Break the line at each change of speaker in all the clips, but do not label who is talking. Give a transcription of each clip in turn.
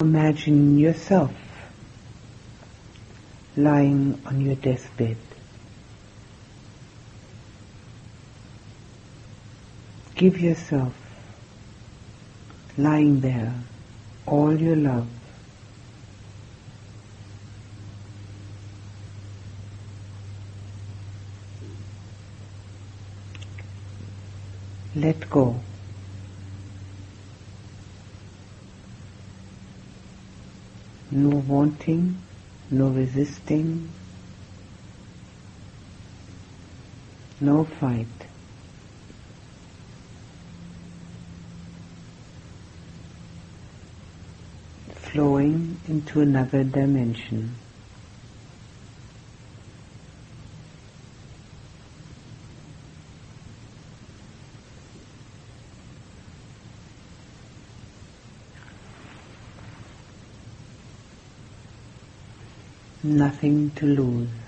Imagine yourself lying on your deathbed. Give yourself lying there all your love. Let go. No wanting, no resisting, no fight. Flowing into another dimension. Nothing to lose.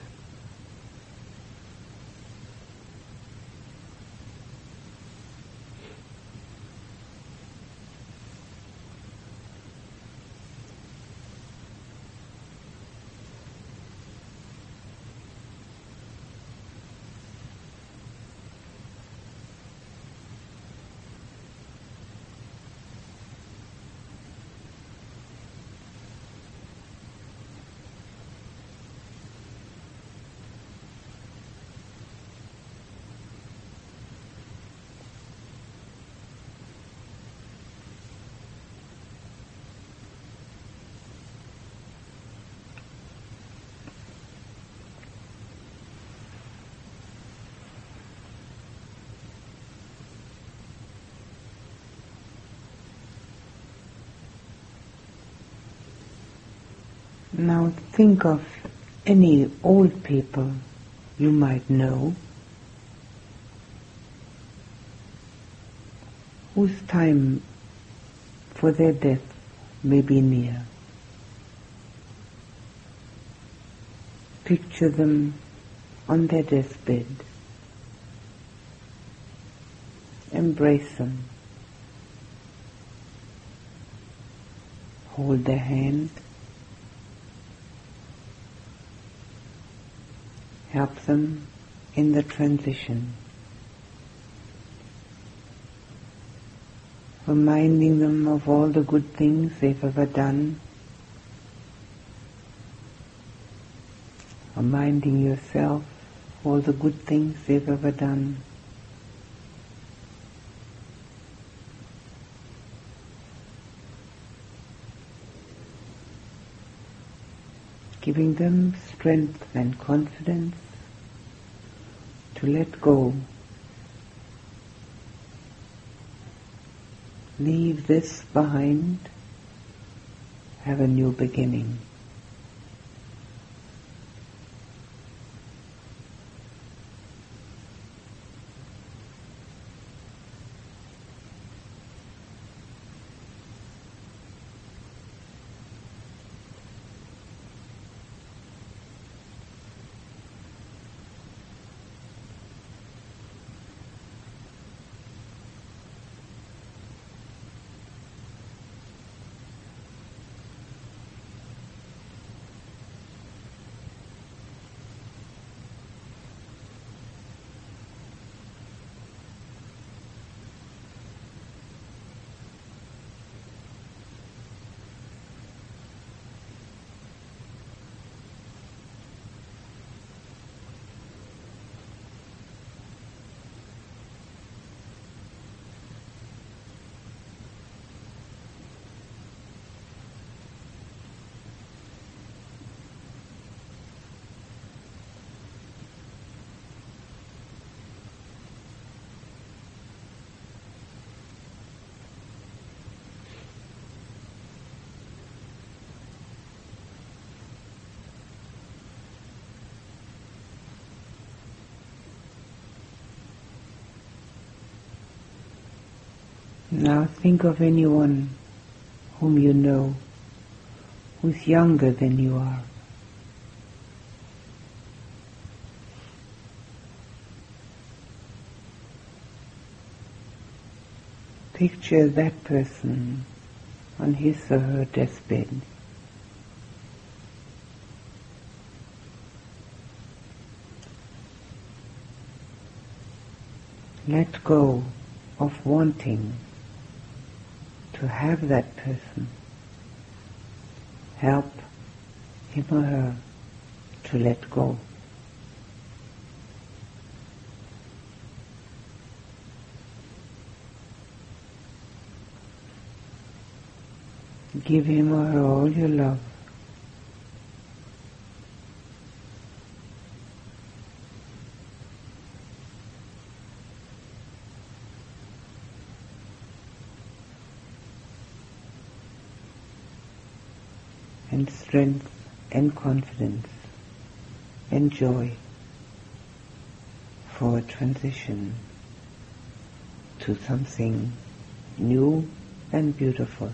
Now think of any old people you might know whose time for their death may be near. Picture them on their deathbed. Embrace them. Hold their hand. Help them in the transition. Reminding them of all the good things they've ever done. Reminding yourself all the good things they've ever done. giving them strength and confidence to let go. Leave this behind, have a new beginning. Now think of anyone whom you know who's younger than you are. Picture that person on his or her deathbed. Let go of wanting to have that person help him or her to let go. Give him or her all your love. And strength and confidence and joy for a transition to something new and beautiful.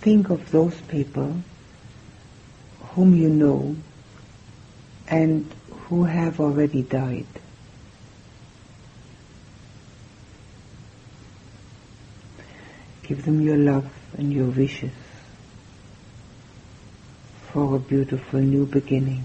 Think of those people whom you know and who have already died. Give them your love and your wishes for a beautiful new beginning.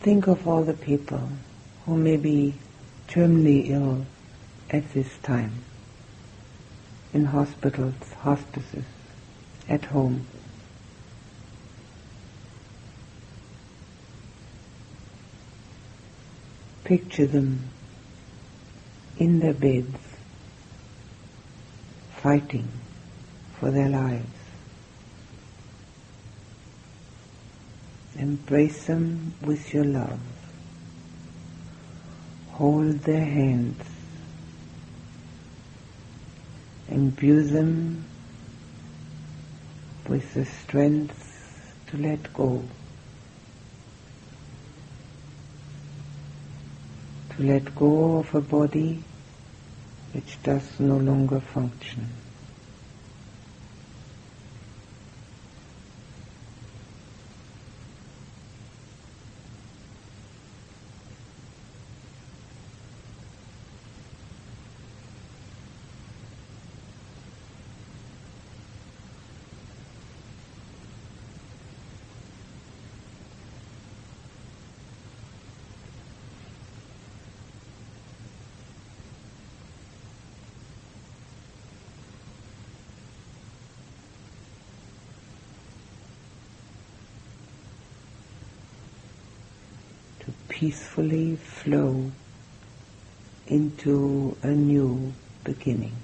Think of all the people who may be terminally ill at this time in hospitals, hospices, at home. Picture them in their beds, fighting for their lives. Embrace them with your love. Hold their hands. Imbue them with the strength to let go. To let go of a body which does no longer function. Peacefully flow into a new beginning.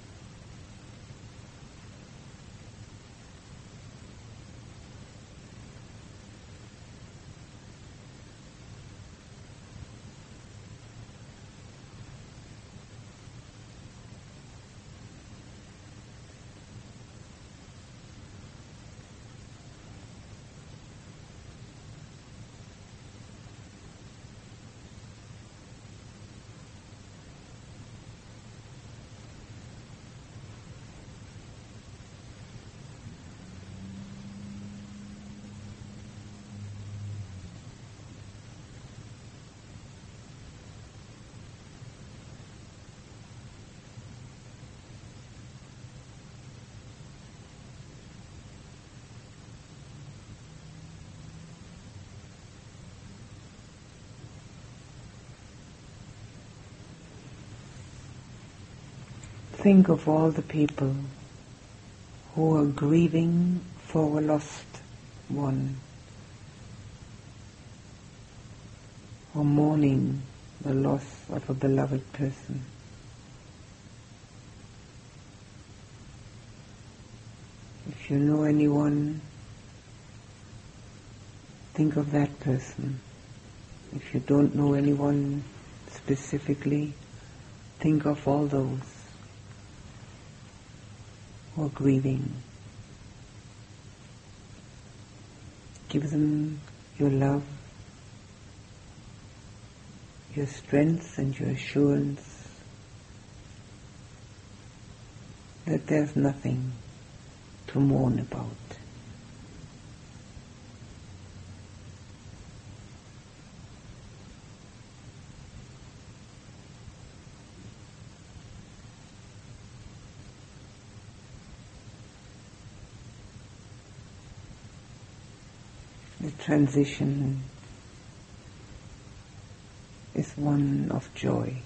Think of all the people who are grieving for a lost one or mourning the loss of a beloved person. If you know anyone, think of that person. If you don't know anyone specifically, think of all those are grieving. Give them your love, your strength and your assurance that there's nothing to mourn about. The transition is one of joy.